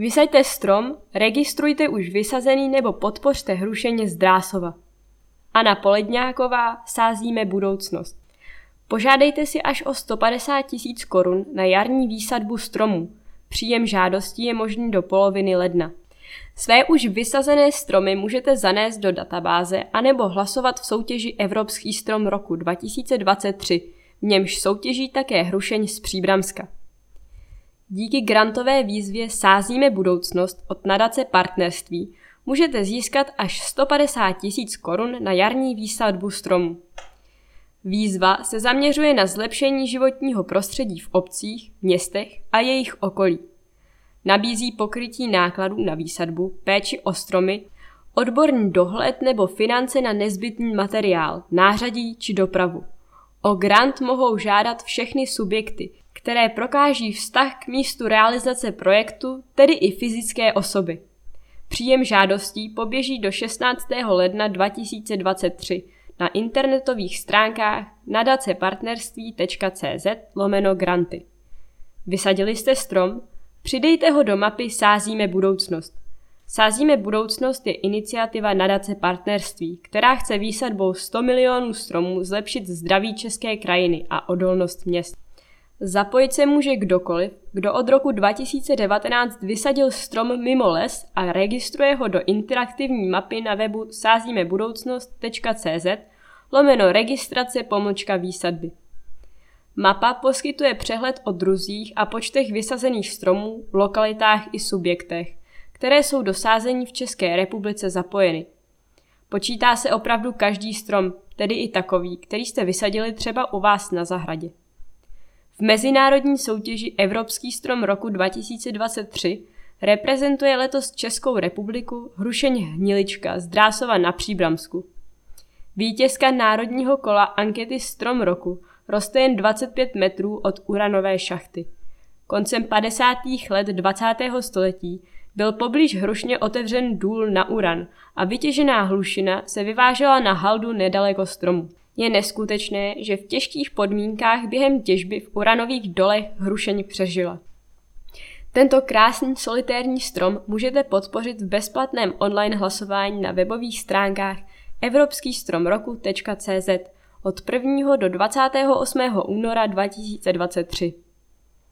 Vysaďte strom, registrujte už vysazený nebo podpořte hrušeně z Drásova. Anna Poledňáková, sázíme budoucnost. Požádejte si až o 150 tisíc korun na jarní výsadbu stromů. Příjem žádostí je možný do poloviny ledna. Své už vysazené stromy můžete zanést do databáze anebo hlasovat v soutěži Evropský strom roku 2023, v němž soutěží také Hrušeň z Příbramska. Díky grantové výzvě Sázíme budoucnost od nadace partnerství můžete získat až 150 tisíc korun na jarní výsadbu stromu. Výzva se zaměřuje na zlepšení životního prostředí v obcích, městech a jejich okolí. Nabízí pokrytí nákladů na výsadbu, péči o stromy, odborný dohled nebo finance na nezbytný materiál, nářadí či dopravu. O grant mohou žádat všechny subjekty, které prokáží vztah k místu realizace projektu, tedy i fyzické osoby. Příjem žádostí poběží do 16. ledna 2023 na internetových stránkách nadacepartnerství.cz lomeno granty. Vysadili jste strom? Přidejte ho do mapy Sázíme budoucnost. Sázíme budoucnost je iniciativa nadace partnerství, která chce výsadbou 100 milionů stromů zlepšit zdraví české krajiny a odolnost měst. Zapojit se může kdokoliv, kdo od roku 2019 vysadil strom mimo les a registruje ho do interaktivní mapy na webu sázímebudoucnost.cz lomeno registrace pomlčka výsadby. Mapa poskytuje přehled o druzích a počtech vysazených stromů, lokalitách i subjektech, které jsou do sázení v České republice zapojeny. Počítá se opravdu každý strom, tedy i takový, který jste vysadili třeba u vás na zahradě. V mezinárodní soutěži Evropský strom roku 2023 reprezentuje letos Českou republiku hrušeň Hnilička z Drásova na Příbramsku. Vítězka národního kola ankety Strom roku roste jen 25 metrů od uranové šachty. Koncem 50. let 20. století byl poblíž Hrušně otevřen důl na uran a vytěžená hlušina se vyvážela na haldu nedaleko stromu. Je neskutečné, že v těžkých podmínkách během těžby v uranových dolech Hrušeň přežila. Tento krásný solitérní strom můžete podpořit v bezplatném online hlasování na webových stránkách evropskýstromroku.cz od 1. do 28. února 2023.